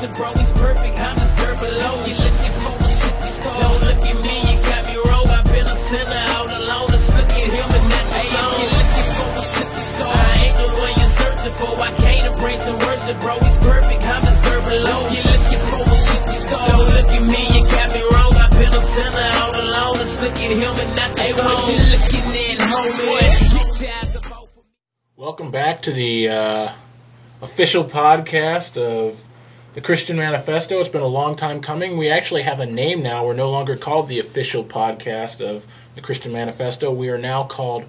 worship, bro. He's perfect. I'm just dirt below. You looking for a superstar? Don't look at me, you got me wrong. I've been a sinner out alone. Let's look at him and not the song. You looking for a superstar? I ain't the one you're searching for. I came to bring some worship, bro. He's perfect. I'm just dirt below. You looking for a superstar? Don't look at me, you got me wrong. I've been a sinner out alone. Let's look at him and not the song. What you looking at, homie? Get your eyes up off of me. Welcome back to the uh, official podcast of the Christian Manifesto. It's been a long time coming. We actually have a name now. We're no longer called the official podcast of the Christian Manifesto. We are now called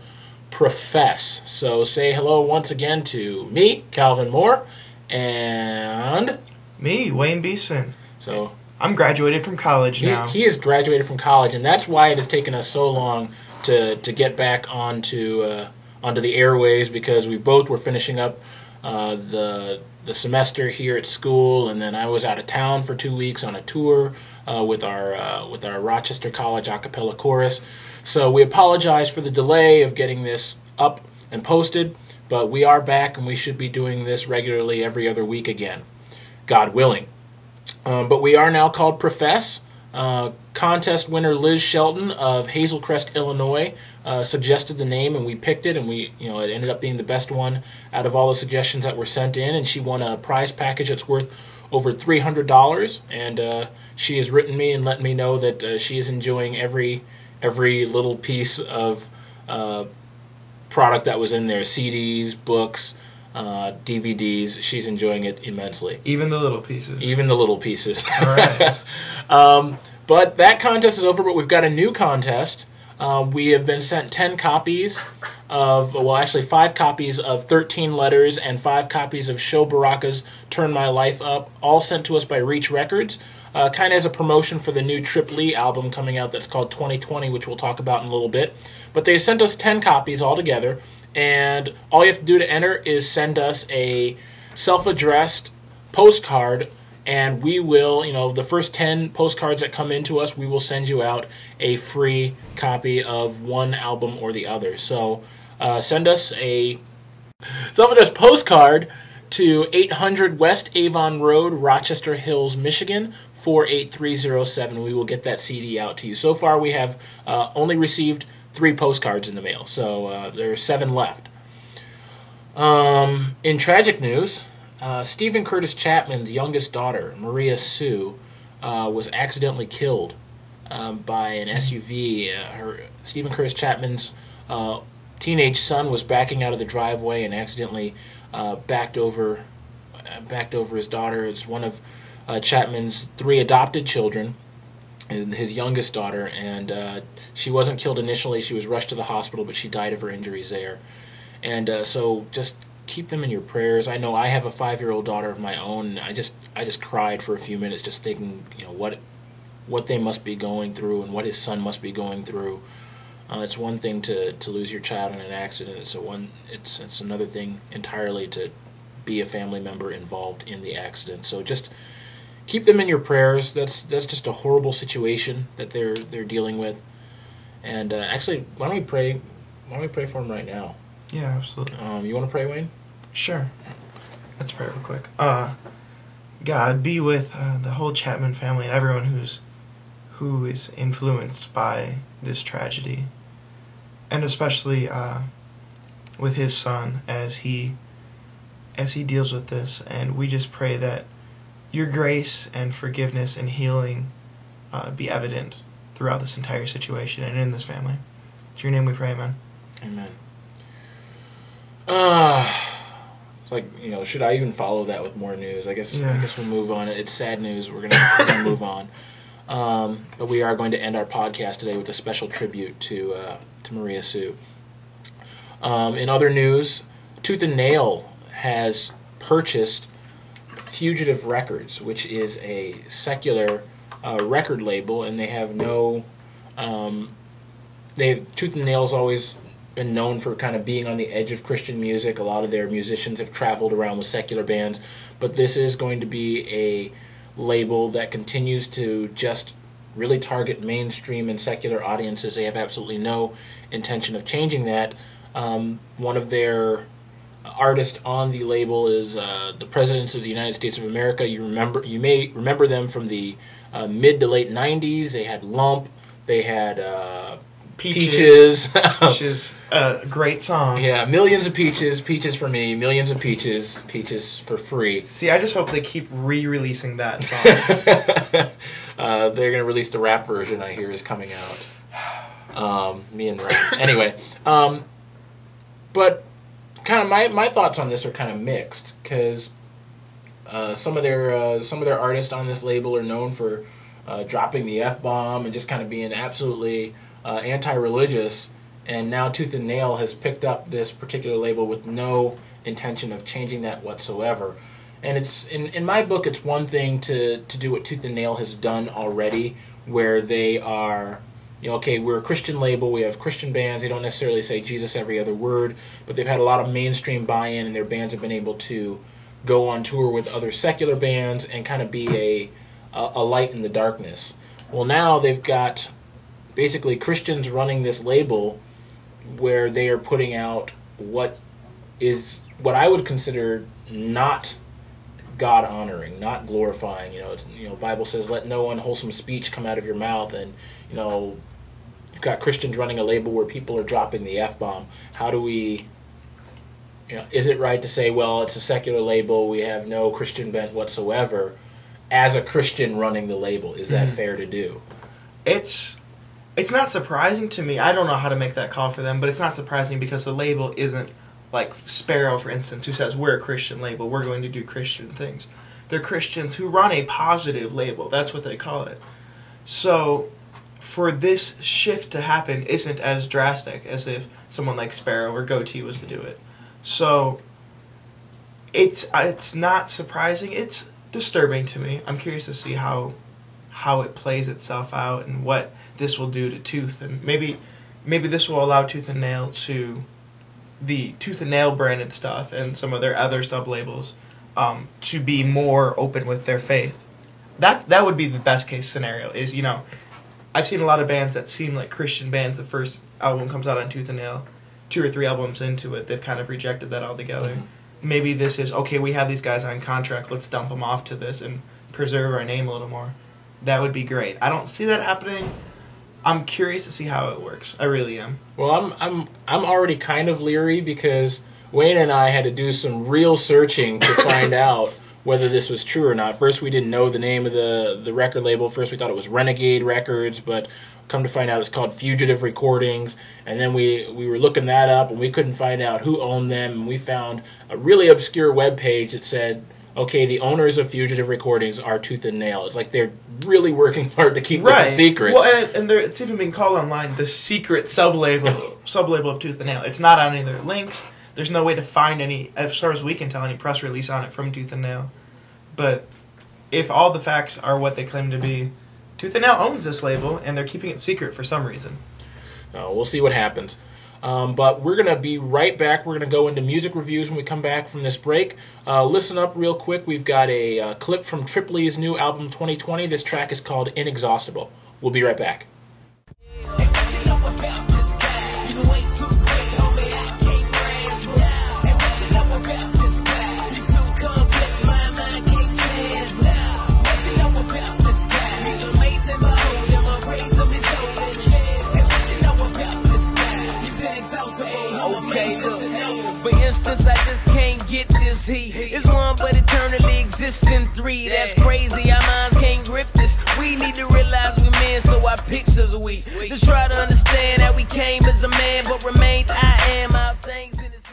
Profess. So say hello once again to me, Calvin Moore, and Me, Wayne Beason. so I'm graduated from college he, now. he has graduated from college, and that's why it has taken us so long to to get back onto uh, onto the airways because we both were finishing up uh, the the semester here at school, and then I was out of town for two weeks on a tour uh, with our uh, with our Rochester College a cappella chorus. So we apologize for the delay of getting this up and posted, but we are back, and we should be doing this regularly every other week again, God willing. Um, but we are now called Profess. Uh, contest winner Liz Shelton of Hazelcrest, Illinois, uh, suggested the name, and we picked it, and we, you know, it ended up being the best one out of all the suggestions that were sent in, and she won a prize package that's worth over three hundred dollars, and uh, she has written me and let me know that uh, she is enjoying every every little piece of uh, product that was in there: CDs, books, uh, DVDs. She's enjoying it immensely Even the little pieces. even the little pieces. All right. um, but that contest is over. But we've got a new contest. Uh, we have been sent ten copies of, well, actually five copies of thirteen letters and five copies of Sho Baraka's "Turn My Life Up," all sent to us by Reach Records. Uh, kind of as a promotion for the new Trip Lee album coming out that's called 2020, which we'll talk about in a little bit. But they sent us 10 copies altogether, and all you have to do to enter is send us a self addressed postcard and we will you know the first 10 postcards that come into us we will send you out a free copy of one album or the other. So uh, send us a self-addressed postcard to 800 west avon road rochester hills michigan 48307 we will get that cd out to you. So far we have uh, only received three postcards in the mail so uh, there are seven left um, in tragic news, uh, Steven Curtis Chapman's youngest daughter, Maria Sue, uh, was accidentally killed um, by an SUV. Uh, her Steven Curtis Chapman's uh, teenage son was backing out of the driveway and accidentally uh, backed over backed over his daughter. It's one of Chapman's three adopted children his youngest daughter, and uh, she wasn't killed initially. She was rushed to the hospital, but she died of her injuries there. And uh, so, just keep them in your prayers. I know I have a five-year-old daughter of my own. I just, I just cried for a few minutes, just thinking, you know, what, what they must be going through, and what his son must be going through. Uh, it's one thing to, to lose your child in an accident. It's a one. It's it's another thing entirely to be a family member involved in the accident. So just keep them in your prayers. That's that's just a horrible situation that they're they're dealing with. And uh, actually, why don't we pray? Why don't we pray for them right now? yeah, absolutely. Um, you want to pray, Wayne? Sure. Let's pray real quick. Uh, God, be with uh, the whole Chapman family and everyone who's who is influenced by this tragedy, and especially uh, with his son as he as he deals with this. And we just pray that your grace and forgiveness and healing uh, be evident throughout this entire situation and in this family. To your name we pray, Amen. Amen. Uh, it's like you know, should I even follow that with more news? I guess I guess we'll move on. It's sad news. We're gonna, we're gonna move on. Um, but we are going to end our podcast today with a special tribute to uh, to Maria Sue. Um, in other news, Tooth and Nail has purchased Fugitive Records, which is a secular uh, record label, and they have no. Um, they've Tooth and Nail's always been known for kind of being on the edge of Christian music. A lot of their musicians have traveled around with secular bands, but this is going to be a label that continues to just really target mainstream and secular audiences. They have absolutely no intention of changing that. Um, one of their artist on the label is uh, the presidents of the United States of America. You remember, you may remember them from the uh, mid to late '90s. They had Lump. They had uh, Peaches. Peaches. Which is a great song. yeah, millions of peaches. Peaches for me. Millions of peaches. Peaches for free. See, I just hope they keep re-releasing that song. uh, they're gonna release the rap version. I hear is coming out. Um, me and rap. Anyway, um, but kind of my, my thoughts on this are kind of mixed because uh, some of their uh, some of their artists on this label are known for uh, dropping the f bomb and just kind of being absolutely uh, anti-religious. And now Tooth and Nail has picked up this particular label with no intention of changing that whatsoever. And it's in, in my book, it's one thing to, to do what Tooth and Nail has done already, where they are, you know, okay, we're a Christian label, we have Christian bands. They don't necessarily say Jesus every other word, but they've had a lot of mainstream buy-in, and their bands have been able to go on tour with other secular bands and kind of be a a, a light in the darkness. Well, now they've got basically Christians running this label where they are putting out what is what I would consider not God honoring, not glorifying. You know, you know, Bible says, "Let no unwholesome speech come out of your mouth," and you know, you've got Christians running a label where people are dropping the f bomb. How do we? You know, is it right to say, well, it's a secular label, we have no Christian bent whatsoever? As a Christian running the label, is that mm-hmm. fair to do? it's it's not surprising to me. I don't know how to make that call for them, but it's not surprising because the label isn't like Sparrow, for instance, who says we're a Christian label, we're going to do Christian things. They're Christians who run a positive label. That's what they call it. So, for this shift to happen isn't as drastic as if someone like Sparrow or Gotee was to do it. So, it's it's not surprising. It's disturbing to me. I'm curious to see how how it plays itself out and what this will do to Tooth and maybe maybe this will allow Tooth and Nail to the Tooth and Nail branded stuff and some of their other sub labels um, to be more open with their faith. That that would be the best case scenario. Is you know, I've seen a lot of bands that seem like Christian bands. The first album comes out on Tooth and Nail, two or three albums into it, they've kind of rejected that altogether. Mm-hmm. Maybe this is okay. We have these guys on contract. Let's dump them off to this and preserve our name a little more. That would be great. I don't see that happening. I'm curious to see how it works. I really am. Well, I'm I'm I'm already kind of leery because Wayne and I had to do some real searching to find out whether this was true or not. First, we didn't know the name of the the record label. First, we thought it was Renegade Records, but come to find out it's called Fugitive Recordings. And then we we were looking that up and we couldn't find out who owned them. And we found a really obscure web page that said. Okay, the owners of Fugitive Recordings are Tooth and Nail. It's like they're really working hard to keep this a secret. Well, and, and there, it's even been called online the secret sub label sub label of Tooth and Nail. It's not on any of their links. There's no way to find any, as far as we can tell, any press release on it from Tooth and Nail. But if all the facts are what they claim to be, Tooth and Nail owns this label, and they're keeping it secret for some reason. Uh, we'll see what happens. Um, but we're going to be right back. We're going to go into music reviews when we come back from this break. Uh, listen up real quick. We've got a uh, clip from Trip Lee's new album 2020. This track is called Inexhaustible. We'll be right back. This heat. It's one, but eternally exists in three. That's crazy. Our minds can't grip this. We need to realize we men, so our pictures are weak. Just try to understand that we came as a man, but remained I am. Our things in his.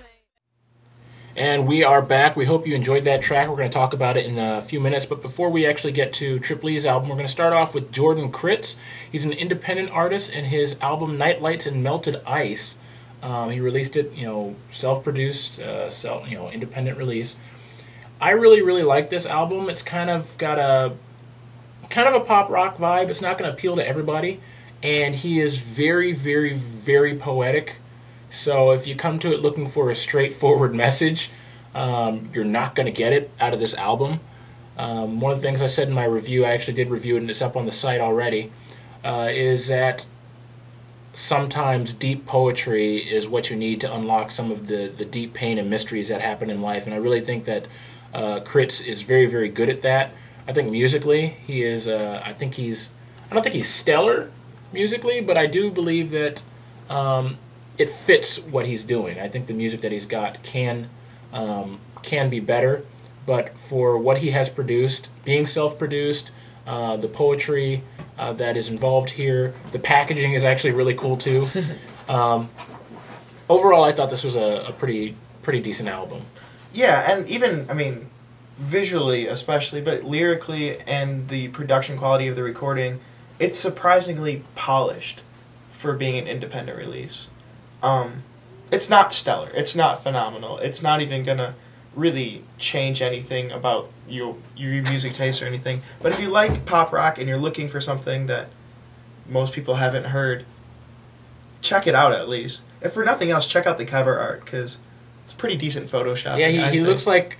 And we are back. We hope you enjoyed that track. We're going to talk about it in a few minutes. But before we actually get to Trip Lee's album, we're going to start off with Jordan Critz. He's an independent artist, and his album Nightlights and Melted Ice. Um, he released it, you know, self-produced, uh, self, you know, independent release. I really, really like this album. It's kind of got a kind of a pop rock vibe. It's not going to appeal to everybody, and he is very, very, very poetic. So if you come to it looking for a straightforward message, um, you're not going to get it out of this album. Um, one of the things I said in my review, I actually did review it, and it's up on the site already, uh, is that sometimes deep poetry is what you need to unlock some of the, the deep pain and mysteries that happen in life. And I really think that uh, Critz is very, very good at that. I think musically, he is, uh, I think he's, I don't think he's stellar musically, but I do believe that um, it fits what he's doing. I think the music that he's got can, um, can be better. But for what he has produced, being self produced, uh, the poetry uh, that is involved here. The packaging is actually really cool too. um, overall, I thought this was a, a, pretty pretty decent album. Yeah, and even I mean, visually especially, but lyrically and the production quality of the recording, it's surprisingly polished for being an independent release. Um, it's not stellar. It's not phenomenal. It's not even gonna really change anything about your your music taste or anything. But if you like pop rock and you're looking for something that most people haven't heard, check it out at least. If for nothing else, check out the cover art because it's pretty decent Photoshop. Yeah, he, he looks like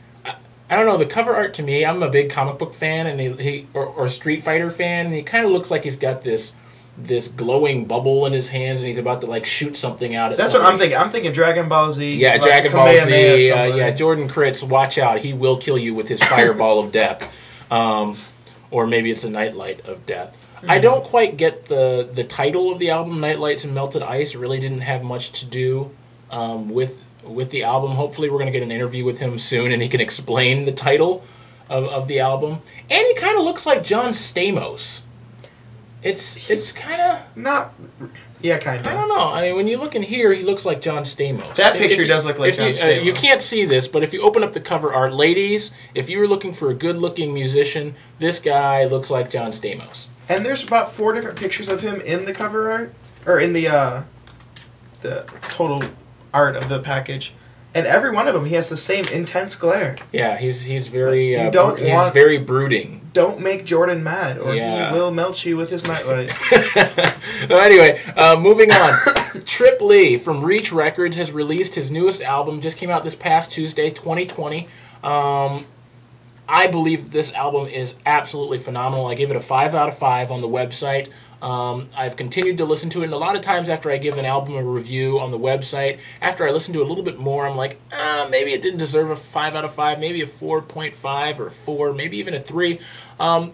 I don't know the cover art to me. I'm a big comic book fan and he, he or, or Street Fighter fan, and he kind of looks like he's got this this glowing bubble in his hands, and he's about to like shoot something out. That's something. what I'm thinking. I'm thinking Dragon Ball Z. Yeah, Dragon Ball Z. Uh, yeah, Jordan Critz. Watch out! He will kill you with his fireball of death, um, or maybe it's a nightlight of death. Mm-hmm. I don't quite get the the title of the album. Nightlights and Melted Ice really didn't have much to do um, with with the album. Hopefully, we're going to get an interview with him soon, and he can explain the title of, of the album. And he kind of looks like John Stamos. It's it's kind of not. Yeah, kind of. I don't know. I mean, when you look in here, he looks like John Stamos. That picture does look like John you, Stamos. Uh, you can't see this, but if you open up the cover art, ladies, if you were looking for a good-looking musician, this guy looks like John Stamos. And there's about four different pictures of him in the cover art, or in the uh, the total art of the package and every one of them he has the same intense glare. Yeah, he's he's very you uh, don't he's want, very brooding. Don't make Jordan mad, or yeah. he will melt you with his nightlight. well, anyway, uh, moving on. Trip Lee from Reach Records has released his newest album. Just came out this past Tuesday, 2020. Um, I believe this album is absolutely phenomenal. I gave it a five out of five on the website. Um, I've continued to listen to it, and a lot of times after I give an album a review on the website, after I listen to it a little bit more, I'm like, ah, maybe it didn't deserve a 5 out of 5, maybe a 4.5 or 4, maybe even a 3. Um,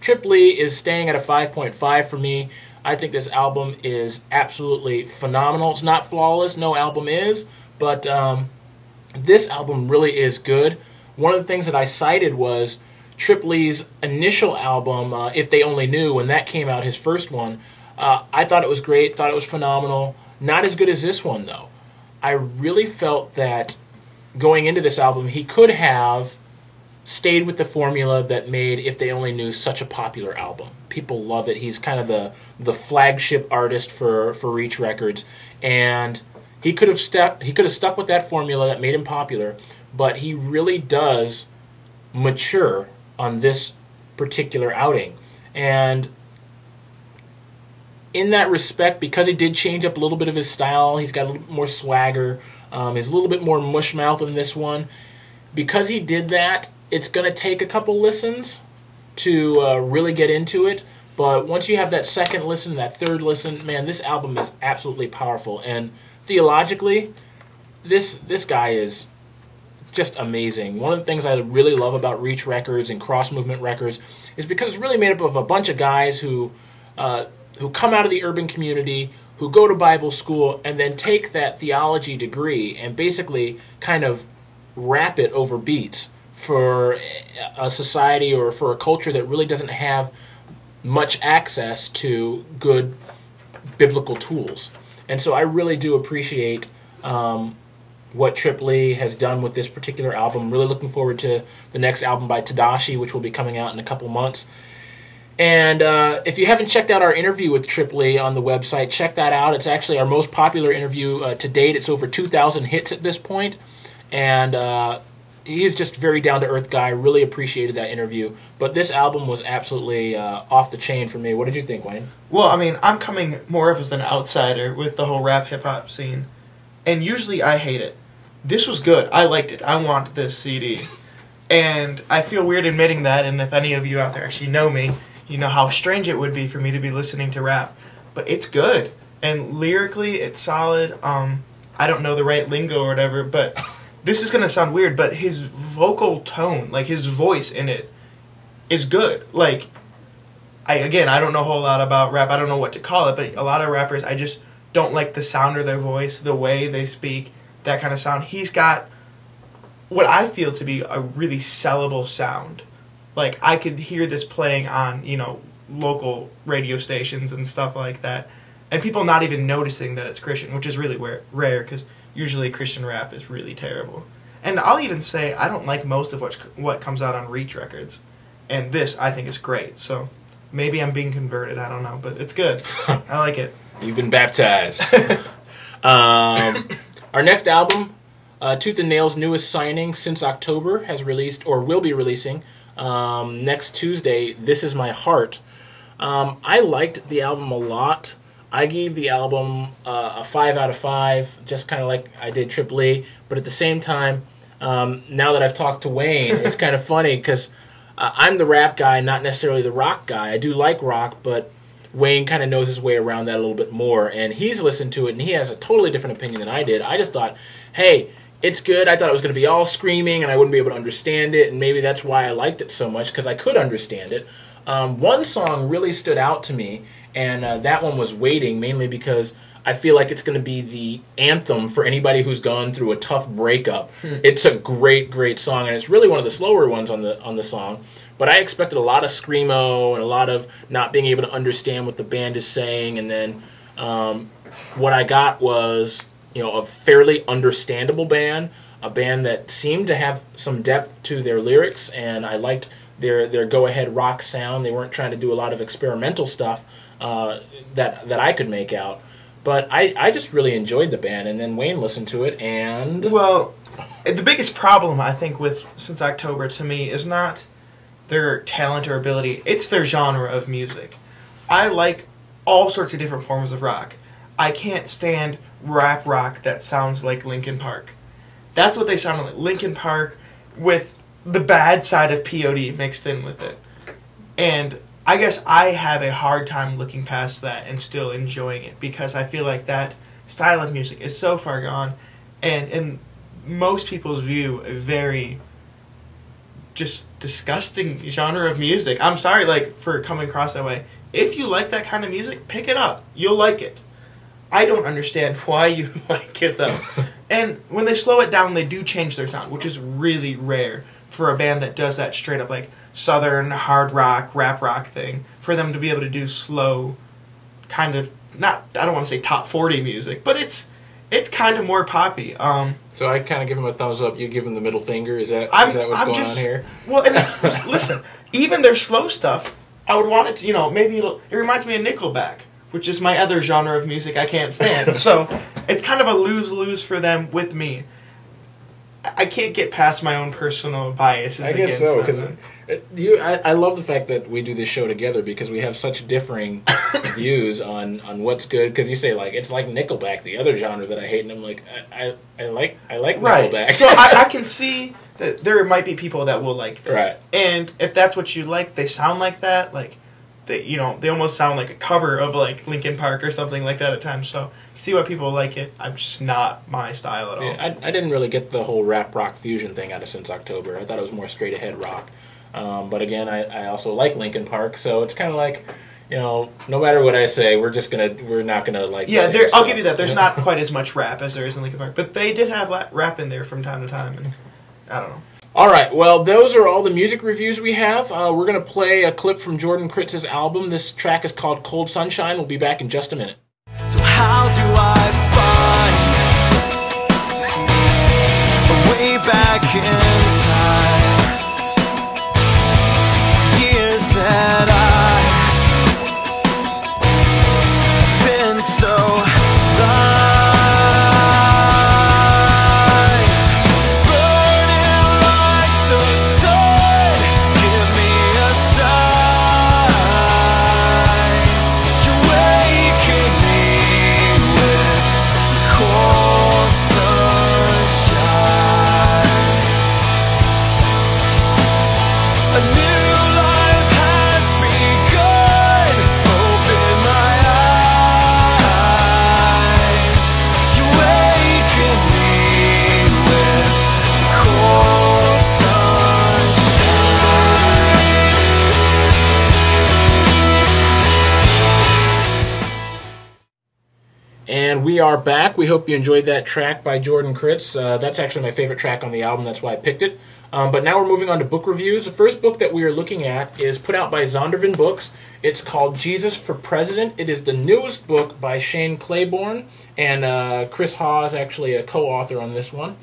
Trip Lee is staying at a 5.5 for me. I think this album is absolutely phenomenal. It's not flawless, no album is, but um, this album really is good. One of the things that I cited was Trip Lee's initial album, uh, If They Only Knew, when that came out, his first one, uh, I thought it was great, thought it was phenomenal. Not as good as this one, though. I really felt that going into this album, he could have stayed with the formula that made If They Only Knew such a popular album. People love it. He's kind of the, the flagship artist for, for Reach Records. And he could have stuck he could have stuck with that formula that made him popular, but he really does mature on this particular outing. And in that respect, because he did change up a little bit of his style, he's got a little bit more swagger. Um, he's a little bit more mush mouth in this one. Because he did that, it's going to take a couple listens to uh, really get into it. But once you have that second listen, that third listen, man, this album is absolutely powerful. And theologically, this this guy is just amazing. One of the things I really love about Reach Records and Cross Movement Records is because it's really made up of a bunch of guys who uh, who come out of the urban community, who go to Bible school, and then take that theology degree and basically kind of wrap it over beats for a society or for a culture that really doesn't have much access to good biblical tools. And so I really do appreciate um, what Trip Lee has done with this particular album. Really looking forward to the next album by Tedashii, which will be coming out in a couple months. And uh, if you haven't checked out our interview with Trip Lee on the website, check that out. It's actually our most popular interview uh, to date. It's over 2,000 hits at this point. And uh, he's just very down to earth guy. Really appreciated that interview. But this album was absolutely uh, off the chain for me. What did you think, Wayne? Well, I mean, I'm coming more of as an outsider with the whole rap hip hop scene and usually I hate it. This was good. I liked it. I want this CD. And I feel weird admitting that, and if any of you out there actually know me, you know how strange it would be for me to be listening to rap. But it's good. and lyrically it's solid. Um, I don't know the right lingo or whatever, but this is gonna sound weird, but his vocal tone, like his voice in it, is good. Like, I again, I don't know a whole lot about rap. I don't know what to call it, but a lot of rappers, I just don't like the sound of their voice, the way they speak, that kind of sound. He's got what I feel to be a really sellable sound. Like I could hear this playing on, you know, local radio stations and stuff like that, and people not even noticing that it's Christian, which is really rare because usually Christian rap is really terrible. And I'll even say I don't like most of what what comes out on Reach Records, and this I think is great. So maybe I'm being converted. I don't know, but it's good. I like it. You've been baptized. um, our next album, uh, Tooth and Nail's newest signing since October, has released or will be releasing um, next Tuesday. This is my heart. Um, I liked the album a lot. I gave the album uh, a five out of five, just kind of like I did Triple E. But at the same time, um, now that I've talked to Wayne, it's kind of funny because uh, I'm the rap guy, not necessarily the rock guy. I do like rock, but Wayne kind of knows his way around that a little bit more, and he's listened to it, and he has a totally different opinion than I did. I just thought, hey, it's good. I thought it was going to be all screaming, and I wouldn't be able to understand it, and maybe that's why I liked it so much because I could understand it. Um, one song really stood out to me, and uh, that one was "Waiting," mainly because I feel like it's going to be the anthem for anybody who's gone through a tough breakup. It's a great, great song, and it's really one of the slower ones on the on the song. But I expected a lot of screamo and a lot of not being able to understand what the band is saying, and then um, what I got was you know a fairly understandable band, a band that seemed to have some depth to their lyrics, and I liked their their go ahead rock sound. They weren't trying to do a lot of experimental stuff uh, that that I could make out. But I, I just really enjoyed the band, and then Wayne listened to it, and Well, the biggest problem I think with since October to me is not their talent or ability; it's their genre of music. I like all sorts of different forms of rock. I can't stand rap rock that sounds like Linkin Park. That's what they sound like. Linkin Park with the bad side of POD mixed in with it. And I guess I have a hard time looking past that and still enjoying it because I feel like that style of music is so far gone and in most people's view a very just disgusting genre of music. I'm sorry like for coming across that way. If you like that kind of music, pick it up. You'll like it. I don't understand why you like it though. and when they slow it down, they do change their sound, which is really rare for a band that does that straight up like southern hard rock, rap rock thing. For them to be able to do slow, kind of not I don't want to say top forty music, but it's it's kind of more poppy. Um, so I kind of give him a thumbs up. You give him the middle finger. Is that I'm, is that what's I'm going just, on here? Well, and listen, even their slow stuff, I would want it to, you know, maybe it'll. It reminds me of Nickelback, which is my other genre of music I can't stand. so it's kind of a lose lose for them with me. I can't get past my own personal biases. I guess so because you. I, I love the fact that we do this show together because we have such differing views on on what's good. Because you say like it's like Nickelback, the other genre that I hate, and I'm like I I, I like I like right. Nickelback. so I, I can see that there might be people that will like this, Right. and if that's what you like, they sound like that, like. They, you know, they almost sound like a cover of like Linkin Park or something like that at times. So, see why people like it. I'm just not my style at all. Yeah, I, I didn't really get the whole rap rock fusion thing out of since October. I thought it was more straight ahead rock. Um, but again, I, I also like Linkin Park, so it's kind of like, you know, no matter what I say, we're just gonna we're not gonna like. Yeah, same there, I'll give you that. There's not quite as much rap as there is in Linkin Park, but they did have rap in there from time to time, and I don't know. All right, well, those are all the music reviews we have. Uh, we're gonna play a clip from Jordan Critz's album. This track is called "Cold Sunshine." We'll be back in just a minute. So how do I find a way back in we are back. We hope you enjoyed that track by Jordan Critz. Uh, that's actually my favorite track on the album. That's why I picked it. Um, but now we're moving on to book reviews. The first book that we are looking at is put out by Zondervan Books. It's called Jesus for President. It is the newest book by Shane Claiborne, and uh, Chris Haw is actually a co author on this one.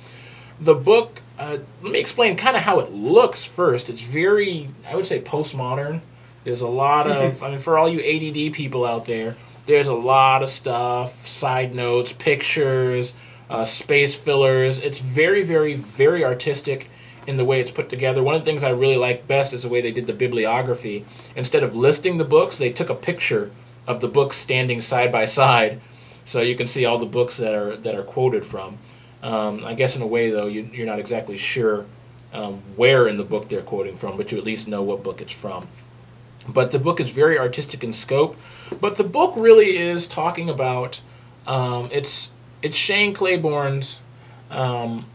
The book, uh, let me explain kind of how it looks first. It's very, I would say, postmodern. There's a lot of, I mean, for all you ADD people out there, there's a lot of stuff, side notes, pictures, uh, space fillers. It's very, very, very artistic in the way it's put together. One of the things I really like best is the way they did the bibliography. Instead of listing the books, they took a picture of the books standing side by side, so you can see all the books that are that are quoted from. Um, I guess in a way, though, you, you're not exactly sure um, where in the book they're quoting from, but you at least know what book it's from. But the book is very artistic in scope. But the book really is talking about um, it's it's Shane Claiborne's um,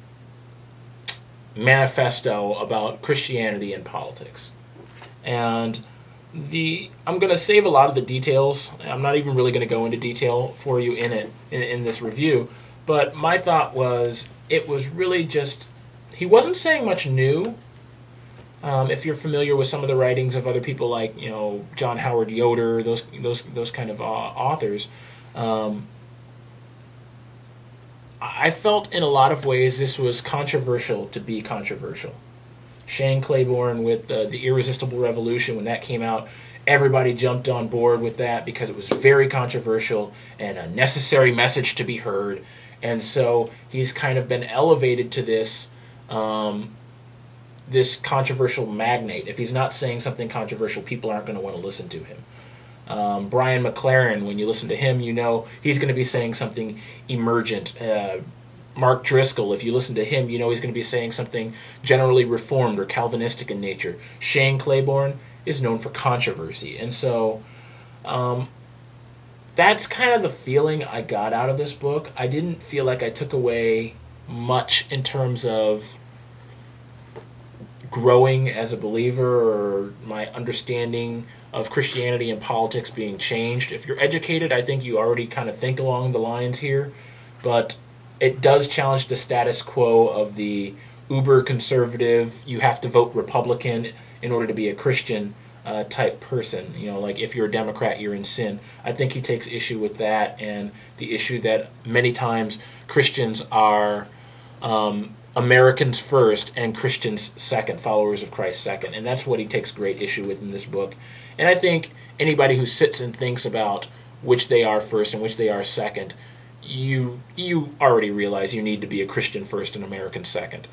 manifesto about Christianity and politics, and the I'm going to save a lot of the details. I'm not even really going to go into detail for you in it in, in this review. But my thought was it was really just he wasn't saying much new. Um, if you're familiar with some of the writings of other people like you know John Howard Yoder, those those those kind of uh, authors, um, I felt in a lot of ways this was controversial to be controversial. Shane Claiborne with the Irresistible Revolution when that came out, everybody jumped on board with that because it was very controversial and a necessary message to be heard. And so he's kind of been elevated to this um, this controversial magnate. If he's not saying something controversial, people aren't going to want to listen to him. Um, Brian McLaren, when you listen to him, you know he's going to be saying something emergent. Uh, Mark Driscoll, if you listen to him, you know he's going to be saying something generally reformed or Calvinistic in nature. Shane Claiborne is known for controversy. And so um, that's kind of the feeling I got out of this book. I didn't feel like I took away much in terms of growing as a believer or my understanding of Christianity and politics being changed. If you're educated, I think you already kind of think along the lines here, but it does challenge the status quo of the uber conservative, you have to vote Republican in order to be a Christian uh, type person. You know, like if you're a Democrat, you're in sin. I think he takes issue with that and the issue that many times Christians are um, Americans first and Christians second, followers of Christ second. And that's what he takes great issue with in this book. And I think anybody who sits and thinks about which they are first and which they are second, you you already realize you need to be a Christian first and American second.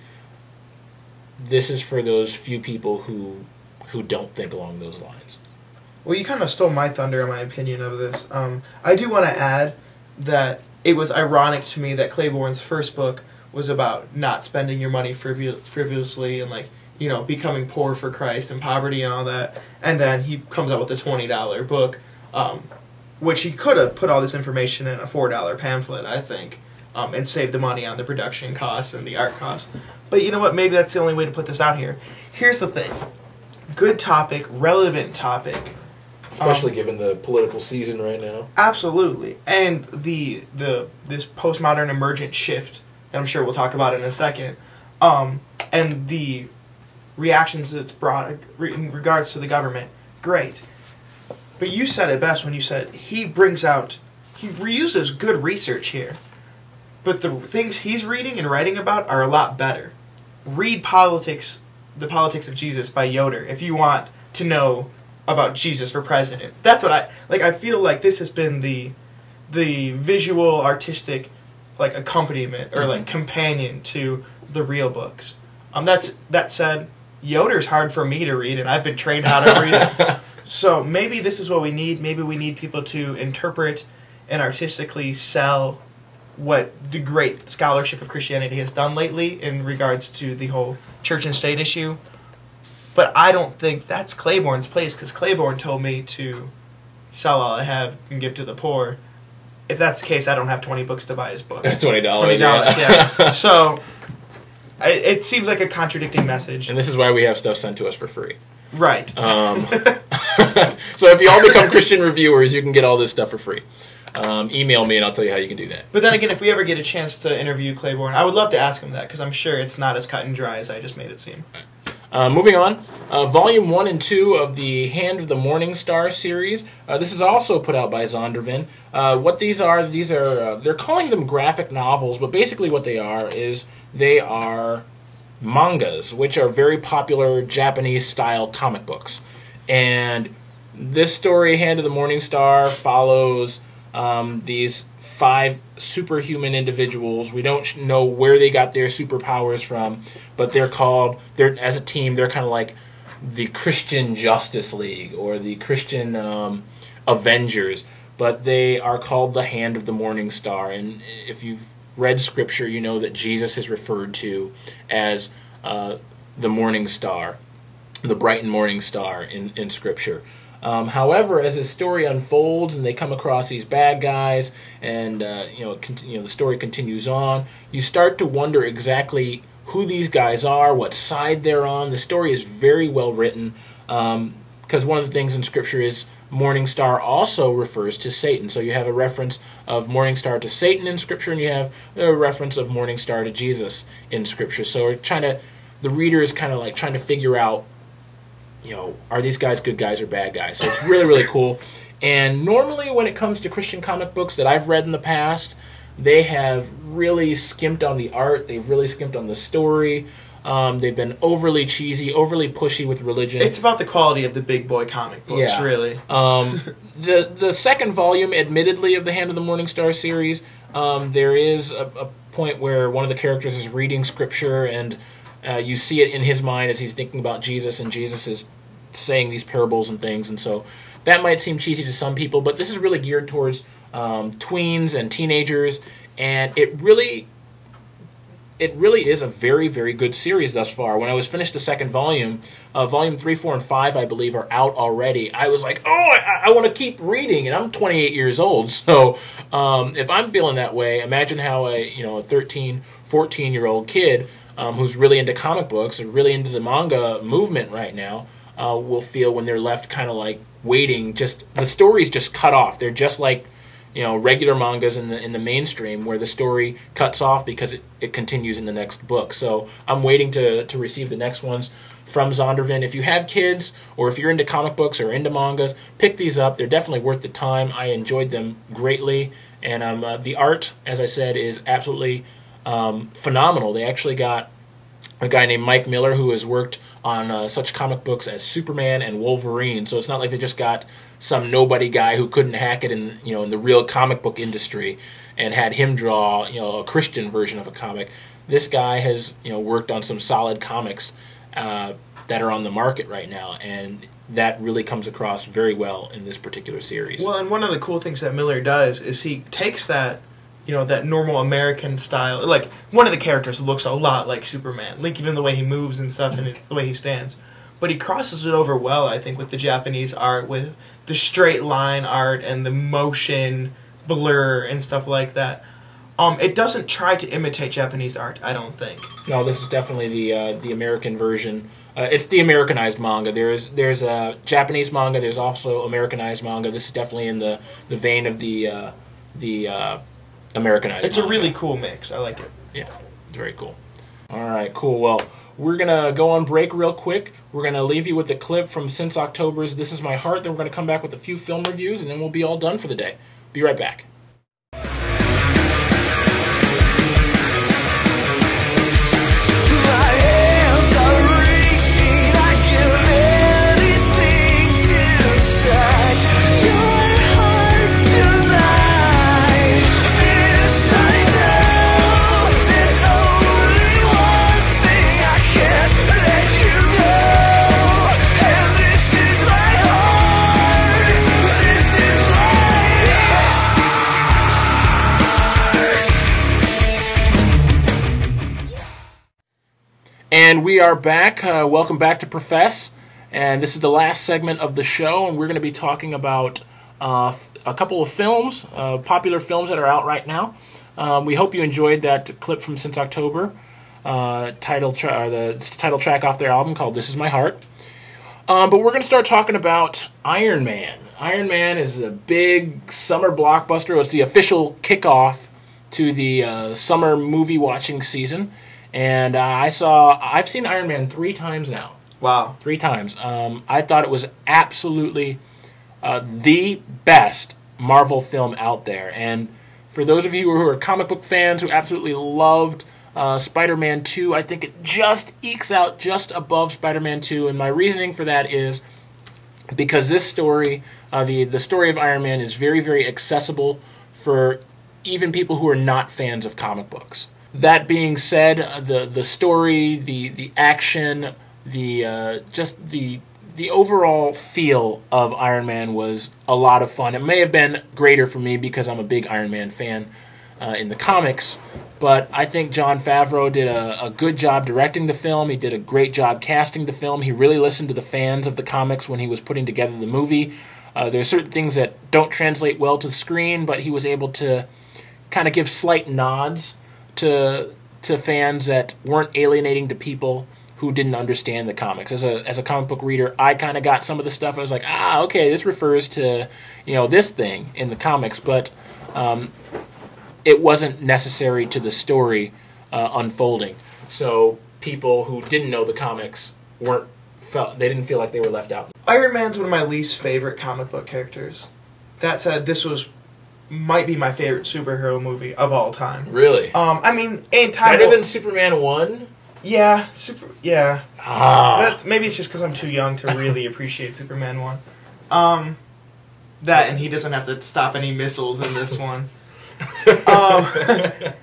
This is for those few people who who don't think along those lines. Well, you kind of stole my thunder, in my opinion, of this. Um, I do want to add that it was ironic to me that Claiborne's first book was about not spending your money frivol- frivolously and like you know becoming poor for Christ and poverty and all that, and then he comes out with a twenty dollar book, um, which he could have put all this information in a four dollar pamphlet, I think, um, and saved the money on the production costs and the art costs. But you know what? Maybe that's the only way to put this out here. Here's the thing: good topic, relevant topic. Especially given the political season right now. Absolutely, and the the this postmodern emergent shift I'm sure we'll talk about it in a second, um, and the reactions that it's brought in regards to the government. Great, but you said it best when you said he brings out he reuses good research here, but the things he's reading and writing about are a lot better. Read politics, the politics of Jesus by Yoder if you want to know about Jesus for president. That's what I like. I feel like this has been the the visual artistic like accompaniment or like companion to the real books. Um, that's that said, Yoder's hard for me to read, and I've been trained how to read it. So maybe this is what we need. Maybe we need people to interpret and artistically sell what the great scholarship of Christianity has done lately in regards to the whole church and state issue. But I don't think that's Claiborne's place because Claiborne told me to sell all I have and give to the poor. If that's the case, I don't have 20 books to buy his book. Twenty dollars. Twenty dollars, yeah. so I, it seems like a contradicting message, And this is why we have stuff sent to us for free. right? Um, so if you all become Christian reviewers, you can get all this stuff for free. um, email me and I'll tell you how you can do that. But then again, if we ever get a chance to interview Claiborne, I would love to ask him that because I'm sure it's not as cut and dry as I just made it seem. Uh, moving on, uh, volume one and two of the Hand of the Morning Star series. Uh, this is also put out by Zondervan. Uh, what these are, these are uh, they're calling them graphic novels, but basically what they are is they are mangas, which are very popular Japanese style comic books. And this story, Hand of the Morning Star, follows um, these five superhuman individuals. We don't know where they got their superpowers from, but they're called. They're as a team. They're kind of like the Christian Justice League or the Christian um, Avengers, but they are called the Hand of the Morning Star. And if you've read Scripture, you know that Jesus is referred to as uh, the Morning Star, the bright and morning star in in Scripture. Um, however, as the story unfolds and they come across these bad guys, and uh, you know, cont- you know, the story continues on, you start to wonder exactly who these guys are, what side they're on. The story is very well written because one of the things in Scripture is Morning Star also refers to Satan. So you have a reference of Morning Star to Satan in Scripture, and you have a reference of Morning Star to Jesus in Scripture. So we're trying to, the reader is kind of like trying to figure out you know, are these guys good guys or bad guys? So it's really, really cool. And normally, when it comes to Christian comic books that I've read in the past, they have really skimped on the art. They've really skimped on the story. Um, they've been overly cheesy, overly pushy with religion. It's about the quality of the big boy comic books, Yeah. really. Um, the the second volume, admittedly, of the Hand of the Morning Star series, um, there is a, a point where one of the characters is reading scripture, and uh, you see it in his mind as he's thinking about Jesus, and Jesus is saying these parables and things, and so that might seem cheesy to some people, but this is really geared towards um, tweens and teenagers, and it really it really is a very, very good series thus far. When I was finished the second volume, uh, volume three, four, and five, I believe, are out already. I was like, oh, I, I want to keep reading, and I'm 28 years old. So um, if I'm feeling that way, imagine how a you know a 13, 14 year old kid um, who's really into comic books and really into the manga movement right now uh, will feel when they're left kind of like waiting. Just the story's just cut off. They're just like you know regular mangas in the in the mainstream where the story cuts off because it, it continues in the next book. So I'm waiting to to receive the next ones from Zondervan. If you have kids or if you're into comic books or into mangas, pick these up. They're definitely worth the time. I enjoyed them greatly, and um, uh, the art, as I said, is absolutely um, phenomenal. They actually got a guy named Mike Miller who has worked on uh, such comic books as Superman and Wolverine. So it's not like they just got some nobody guy who couldn't hack it in you know in the real comic book industry and had him draw you know a Christian version of a comic. This guy has you know worked on some solid comics uh, that are on the market right now, and that really comes across very well in this particular series. Well, and one of the cool things that Miller does is he takes that, you know, that normal American style. Like one of the characters looks a lot like Superman, like even the way he moves and stuff, and it's the way he stands. But he crosses it over well, I think, with the Japanese art, with the straight line art and the motion blur and stuff like that. Um, it doesn't try to imitate Japanese art, I don't think. No, this is definitely the uh, the American version. Uh, it's the Americanized manga. There's there's a Japanese manga. There's also Americanized manga. This is definitely in the, the vein of the uh, the uh, Americanized. It's a really cool mix. I like it. yeah, it's very cool. All right, cool. Well, we're gonna go on break real quick. We're gonna leave you with a clip from since October's "This Is My Heart." Then we're gonna come back with a few film reviews, and then we'll be all done for the day. Be right back. And we are back. Uh, welcome back to Profess. And this is the last segment of the show, and we're going to be talking about uh, a couple of films, uh, popular films that are out right now. Um, we hope you enjoyed that clip from Since October, uh, title tra- uh, the title track off their album called "This Is My Heart." Um, but we're going to start talking about Iron Man. Iron Man is a big summer blockbuster. It's the official kickoff to the uh, summer movie watching season, and uh, I saw. I've seen Iron Man three times now. Wow. Three times. Um, I thought it was absolutely uh, the best Marvel film out there. And for those of you who are comic book fans who absolutely loved uh, Spider Man 2, I think it just ekes out just above Spider Man 2. And my reasoning for that is because this story, uh, the, the story of Iron Man, is very, very accessible for even people who are not fans of comic books. That being said, uh, the the story, the the action, the uh, just the the overall feel of Iron Man was a lot of fun. It may have been greater for me because I'm a big Iron Man fan uh, in the comics, but I think Jon Favreau did a, a good job directing the film. He did a great job casting the film. He really listened to the fans of the comics when he was putting together the movie. Uh, are certain things that don't translate well to the screen, but he was able to kind of give slight nods to to fans that weren't alienating to people who didn't understand the comics. As a as a comic book reader, I kind of got some of the stuff. I was like, ah, okay, this refers to you know this thing in the comics, but um, it wasn't necessary to the story uh, unfolding. So people who didn't know the comics weren't felt they didn't feel like they were left out. Iron Man's one of my least favorite comic book characters. That said, this was might be my favorite superhero movie of all time. Really, Um, I mean, in time, better than Superman one. yeah, super, yeah. Ah, That's maybe it's just because I'm too young to really appreciate Superman one. Um, that and he doesn't have to stop any missiles in this one. um,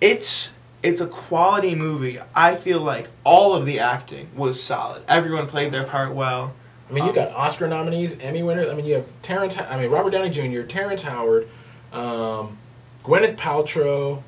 it's it's a quality movie. I feel like all of the acting was solid. Everyone played their part well. I mean, you got Oscar nominees, Emmy winners. I mean, you have Terrence. I mean, Robert Downey Jr., Terrence Howard, um, Gwyneth Paltrow,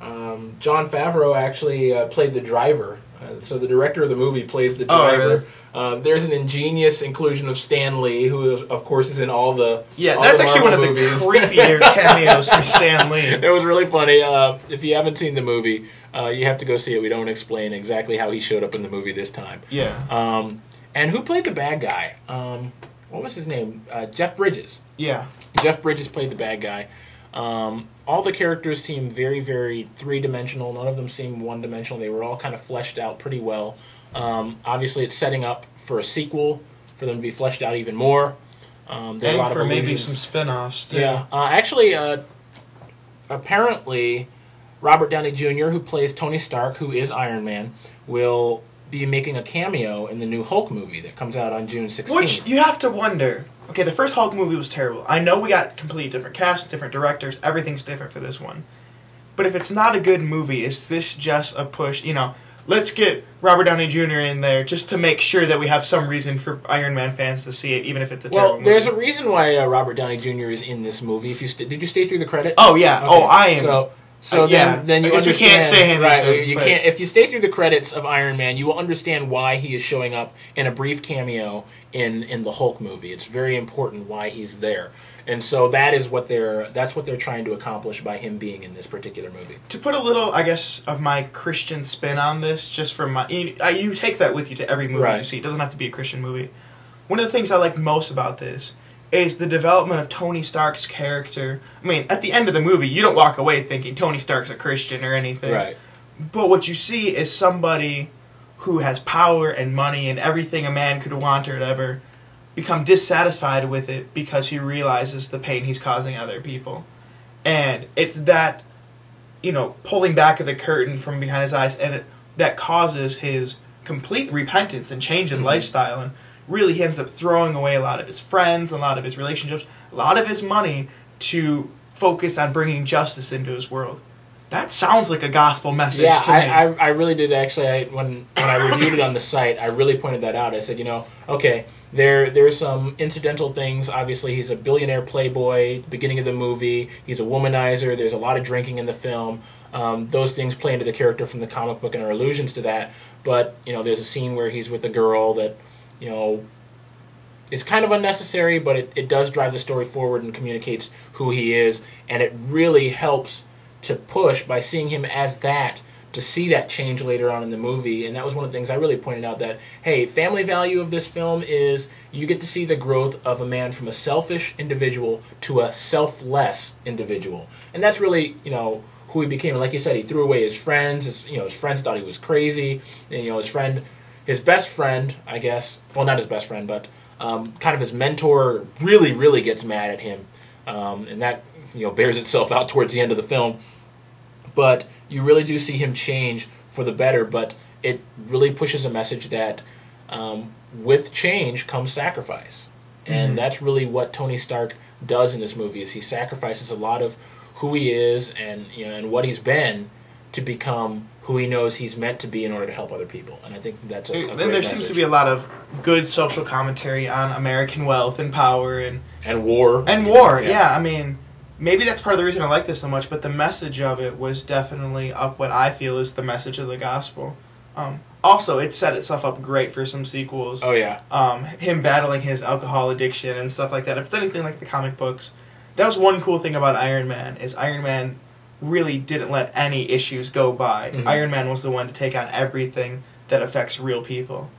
um, Jon Favreau actually uh, played the driver. Uh, so the director of the movie plays the Oh, driver. really? um, there's an ingenious inclusion of Stan Lee, who is, of course is in all the Yeah, all that's the actually one of Marvel the movies. creepier cameos from Stan Lee. it was really funny. Uh, if you haven't seen the movie, uh, you have to go see it. We don't explain exactly how he showed up in the movie this time. Yeah, Um, and who played the bad guy? Um, what was his name? Uh, Jeff Bridges. yeah. Jeff Bridges played the bad guy. Um, all the characters seem very, very three dimensional. None of them seem one dimensional. They were all kind of fleshed out pretty well. Um, obviously, it's setting up for a sequel for them to be fleshed out even more. Um, there are a lot And for of maybe some spin-offs too. Yeah, uh, actually, uh, apparently, Robert Downey Jr., who plays Tony Stark, who is Iron Man, will be making a cameo in the new Hulk movie that comes out on June 16th. Which you have to wonder. Okay, the first Hulk movie was terrible. I know we got completely different cast, different directors, everything's different for this one. But if it's not a good movie, is this just a push? You know, let's get Robert Downey Jr. in there just to make sure that we have some reason for Iron Man fans to see it, even if it's a terrible well, there's a reason why uh, Robert Downey Jr. is in this movie. If you st- did you stay through the credits? Oh, yeah. Oh, I am- So, so Uh, yeah. then, then you I guess we understand. can't say anything, right? You but- can't. If you stay through the credits of Iron Man, you will understand why he is showing up in a brief cameo in in the Hulk movie. It's very important why he's there, and so that is what they're that's what they're trying to accomplish by him being in this particular movie. to put a little, I guess, of my Christian spin on this, just from my, you, you take that with you to every movie you see. It doesn't have to be a Christian movie. One of the things I like most about this is the development of Tony Stark's character. I mean, at the end of the movie, you don't walk away thinking Tony Stark's a Christian or anything. Right. But what you see is somebody who has power and money and everything a man could want or whatever become dissatisfied with it because he realizes the pain he's causing other people. And it's that, you know, pulling back of the curtain from behind his eyes and it, that causes his complete repentance and change in mm-hmm. lifestyle and really he ends up throwing away a lot of his friends, a lot of his relationships, a lot of his money to focus on bringing justice into his world. That sounds like a gospel message Yeah, to me. I, I, I really did actually. I, when when I reviewed it on the site, I really pointed that out. I said, you know, okay, there there's some incidental things. Obviously, he's a billionaire playboy. Beginning of the movie, he's a womanizer. There's a lot of drinking in the film. Um, those things play into the character from the comic book and are allusions to that. But you know, there's a scene where he's with a girl that, you know, it's kind of unnecessary, but it, it does drive the story forward and communicates who he is, and it really helps to push by seeing him as that to see that change later on in the movie, and that was one of the things I really pointed out that hey, family value of this film is you get to see the growth of a man from a selfish individual to a selfless individual, and that's really you know who he became. Like you said, he threw away his friends. His, you know, his friends thought he was crazy. And, you know, his friend, his best friend, I guess. Well, not his best friend, but um, kind of his mentor, really, really gets mad at him, um, and that you know bears itself out towards the end of the film. But you really do see him change for the better. But it really pushes a message that um, with change comes sacrifice, and that's really what Tony Stark does in this movie. Is he sacrifices a lot of who he is and you know and what he's been to become who he knows he's meant to be in order to help other people. And I think that's a, a then there seems to be a lot of good social commentary on American wealth and power and and war and war. Yeah. I mean, maybe that's part of the reason I like this so much. But the message of it was definitely up what I feel is the message of the gospel. Um, also, it set itself up great for some sequels. Oh yeah, Um, him battling his alcohol addiction and stuff like that. If it's anything like the comic books, that was one cool thing about Iron Man is Iron Man really didn't let any issues go by. Mhm. Iron Man was the one to take on everything that affects real people.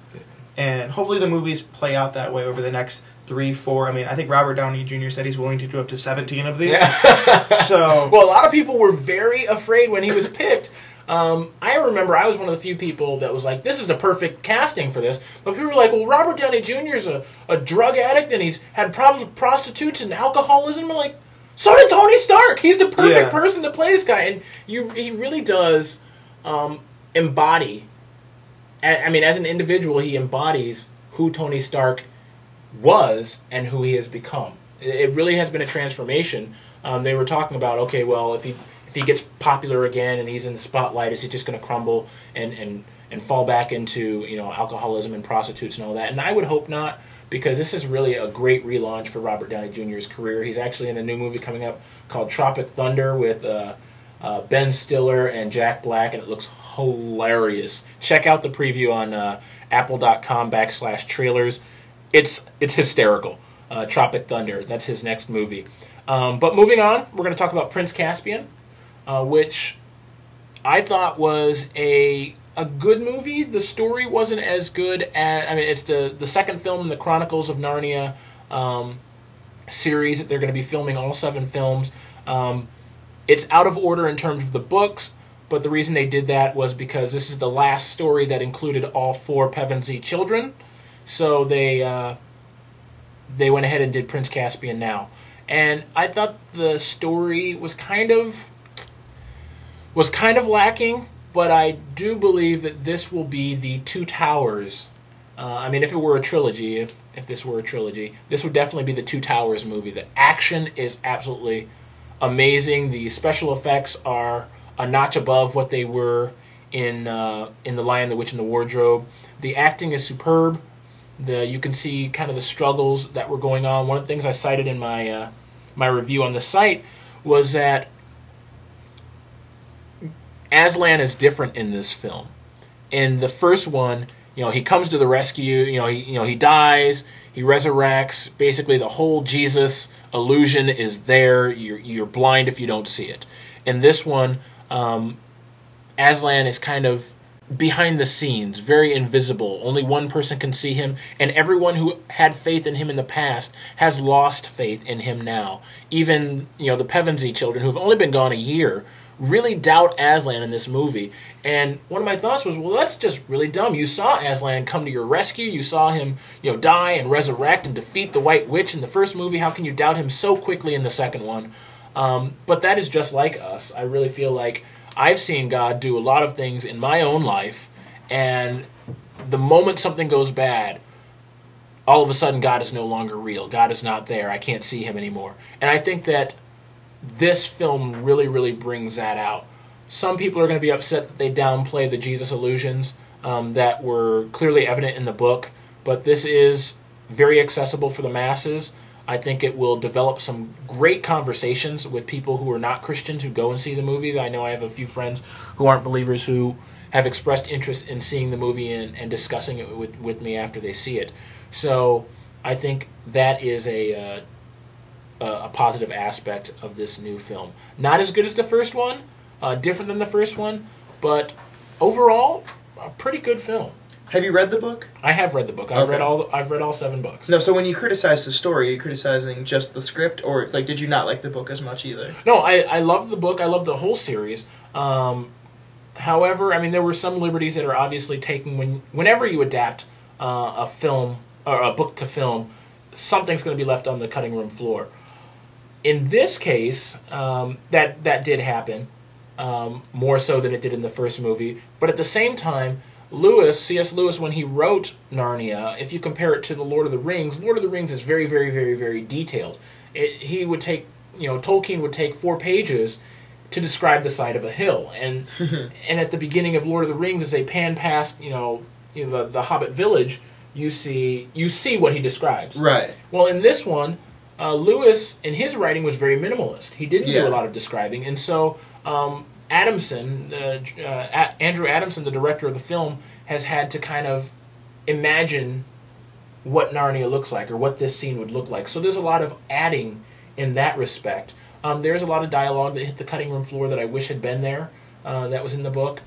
And hopefully the movies play out that way over the next three, four. I mean, I think Robert Downey Jr. said he's willing to do up to 17 of these. yeah. So, well, a lot of people were very afraid when he was picked. Um, I remember I was one of the few people that was like, "This is the perfect casting for this." But people were like, "Well, Robert Downey Jr. is a, a drug addict and he's had problems with prostitutes and alcoholism." I'm like, "So did Tony Stark. He's the perfect Yeah. person to play this guy." And you, he really does um, embody. I mean, as an individual, he embodies who Tony Stark was and who he has become. It it really has been a transformation. Um, they were talking about, okay, well, if he if he gets popular again and he's in the spotlight, is he just going to crumble and, and and fall back into you know alcoholism and prostitutes and all that? And I would hope not, because this is really a great relaunch for Robert Downey Jr.'s career. He's actually in a new movie coming up called Tropic Thunder with uh, uh, Ben Stiller and Jack Black, and it looks hilarious. Check out the preview on uh, Apple.com backslash trailers. It's it's hysterical. Uh, Tropic Thunder. That's his next movie. Um, but moving on, we're going to talk about Prince Caspian, uh, which I thought was a a good movie. The story wasn't as good as I mean, it's the the second film in the Chronicles of Narnia um, series that they're going to be filming all seven films. Um, it's out of order in terms of the books, but the reason they did that was because this is the last story that included all four Pevensie children. So they uh, they went ahead and did Prince Caspian now, and I thought the story was kind of was kind of lacking, but I do believe that this will be the Two Towers. Uh, I mean, if it were a trilogy, if if this were a trilogy, this would definitely be the Two Towers movie. The action is absolutely amazing. The special effects are a notch above what they were in uh, in the Lion, the Witch, and the Wardrobe. The acting is superb. The you can see kind of the struggles that were going on. One of the things I cited in my uh, my review on the site was that Aslan is different in this film. In the first one, you know, he comes to the rescue. You know, he you know he dies. He resurrects. Basically, the whole Jesus illusion is there. You're you're blind if you don't see it. In this one, um, Aslan is kind of behind the scenes, very invisible. Only one person can see him, and everyone who had faith in him in the past has lost faith in him now. Even you know the Pevensie children, who've only been gone a year, really doubt Aslan in this movie. And one of my thoughts was, well, that's just really dumb. You saw Aslan come to your rescue. You saw him, you know, die and resurrect and defeat the White Witch in the first movie. How can you doubt him so quickly in the second one? Um, but that is just like us. I really feel like I've seen God do a lot of things in my own life, and the moment something goes bad, all of a sudden God is no longer real. God is not there. I can't see him anymore. And I think that this film really, really brings that out. Some people are going to be upset that they downplay the Jesus illusions um, that were clearly evident in the book, but this is very accessible for the masses. I think it will develop some great conversations with people who are not Christians who go and see the movie. I know I have a few friends who aren't believers who have expressed interest in seeing the movie and, and discussing it with, with me after they see it. So I think that is a, uh, a a positive aspect of this new film. Not as good as the first one, uh, different than the first one, but overall, a pretty good film. Have you read the book? I have read the book. I've Okay. read all. I've read all seven books. No. So when you criticize the story, you're you criticizing just the script, or like did you not like the book as much either? No, I, I love the book. I love the whole series. Um, however, I mean, there were some liberties that are obviously taken when whenever you adapt uh, a film or a book to film, something's going to be left on the cutting room floor. In this case, um, that that did happen um, more so than it did in the first movie. But at the same time, Lewis, C.S. Lewis, when he wrote Narnia, if you compare it to the Lord of the Rings, Lord of the Rings is very, very, very, very detailed. It, he would take, you know, Tolkien would take four pages to describe the side of a hill, and and at the beginning of Lord of the Rings, as they pan past, you know, you know the, the Hobbit village, you see you see what he describes. Right. Well, in this one, uh, Lewis, in his writing, was very minimalist. He didn't Yeah. do a lot of describing, and so um, Adamson, uh, uh, A- Andrew Adamson, the director of the film, has had to kind of imagine what Narnia looks like or what this scene would look like. So there's a lot of adding in that respect. Um, there's a lot of dialogue that hit the cutting room floor that I wish had been there. Uh, that was in the book,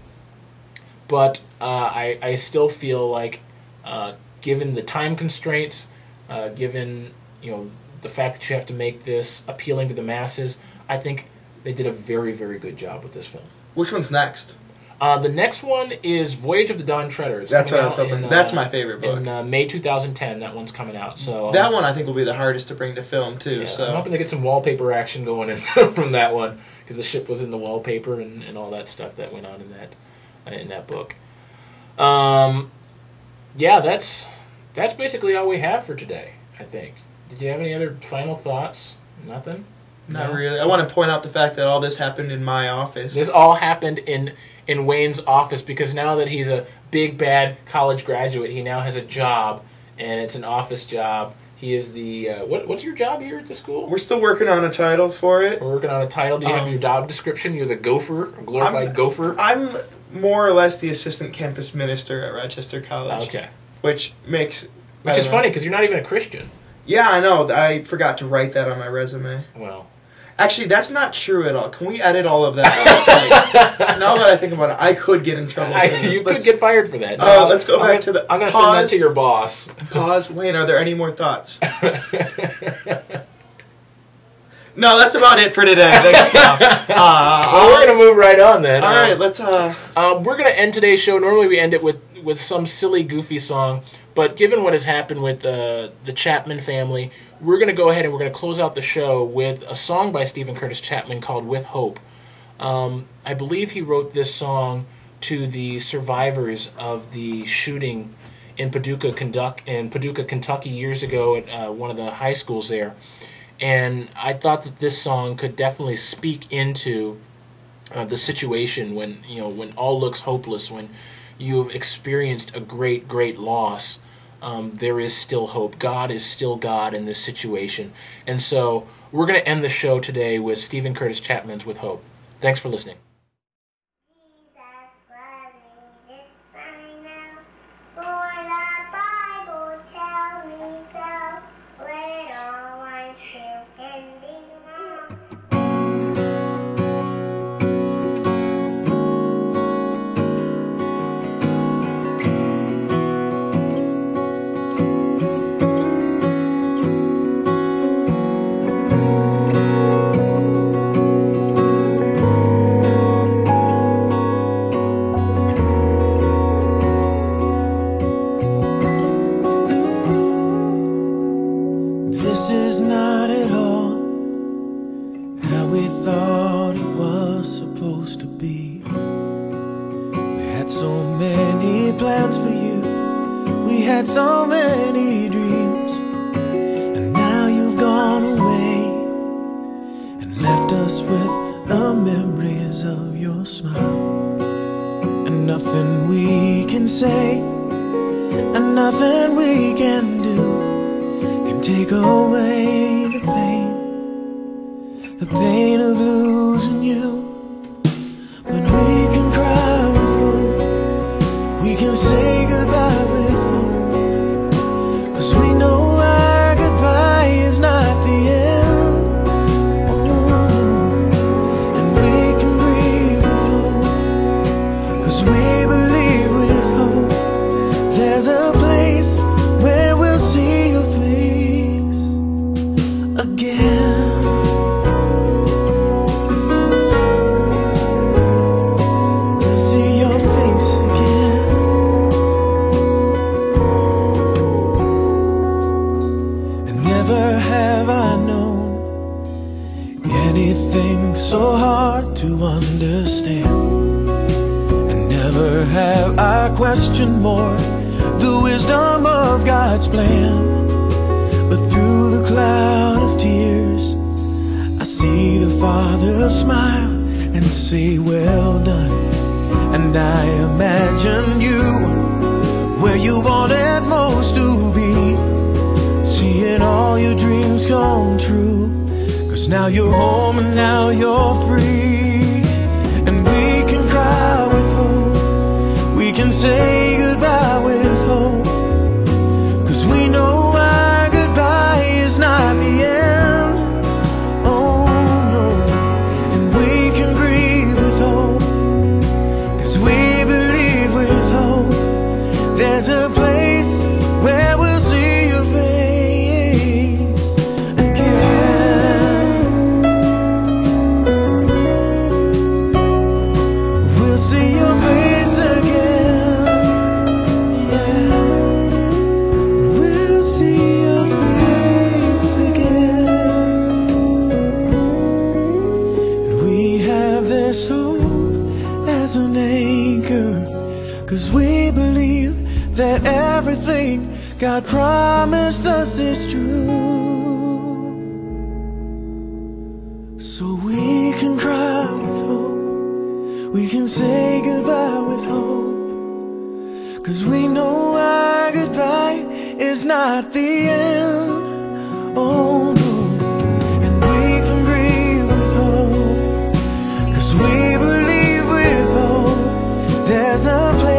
but uh, I I still feel like, uh, given the time constraints, uh, given you know the fact that you have to make this appealing to the masses, I think they did a very very good job with this film. Which one's next? Uh, the next one is Voyage of the Dawn Treader. That's what I was hoping. in, That's uh, my favorite book. In uh, May 2010, that one's coming out. So um, that one I think will be the hardest to bring to film too. yeah, so I'm hoping to get some wallpaper action going in from that one because the ship was in the wallpaper and, and all that stuff that went on in that uh, in that book. Um, yeah, that's that's basically all we have for today. I think. Did you have any other final thoughts? Nothing. not No? really. I want to point out the fact that all this happened in my office. This all happened in in Wayne's office because now that he's a big bad college graduate, he now has a job, and it's an office job. He is the uh, what? What's your job here at the school? We're still working on a title for it. We're working on a title. Do you have Um, your job description? You're the gopher, glorified I'm- gopher. I'm more or less the assistant campus minister at Rochester College. okay, Which makes which is know. funny because you're not even a Christian. Yeah, I know. I forgot to write that on my resume. Well, Actually, that's not true at all. Can we edit all of that? out? Like, now that I think about it, I could get in trouble. I, you could Let's get fired for that. Uh, let's go I'm back gonna- to the- I'm going to send that to your boss. pause. Wait, are there any more thoughts? no, that's about it for today. Thanks. Uh, Well, we're going to move right on then. all Uh, right, let's. Uh, Um, we're going to end today's show. Normally, we end it with, with some silly, goofy song. But given what has happened with uh, the Chapman family, we're going to go ahead and we're going to close out the show with a song by Steven Curtis Chapman called With Hope. Um, I believe he wrote this song to the survivors of the shooting in Paducah, Kentucky, in Paducah, Kentucky years ago at uh, one of the high schools there. And I thought that this song could definitely speak into uh, the situation when you know when all looks hopeless when you've experienced a great great loss um, there is still hope. God is still god in this situation. And so we're going to end the show today with Steven Curtis Chapman's with hope. Thanks for listening plans for you, we had so many dreams, and now you've gone away and left us with the memories of your smile. And nothing we can say, and nothing we can do can take away the pain, the pain of losing you. Father smile and say, Well done. And I imagine you where you wanted most to be. Seeing all your dreams come true. Cause now you're home and now you're free. And we can cry with hope. We can say promised us is true. So we can cry with hope. We can say goodbye with hope. Cause we know our goodbye is not the end. Oh no. And we can breathe with hope. Cause we believe with hope. There's a place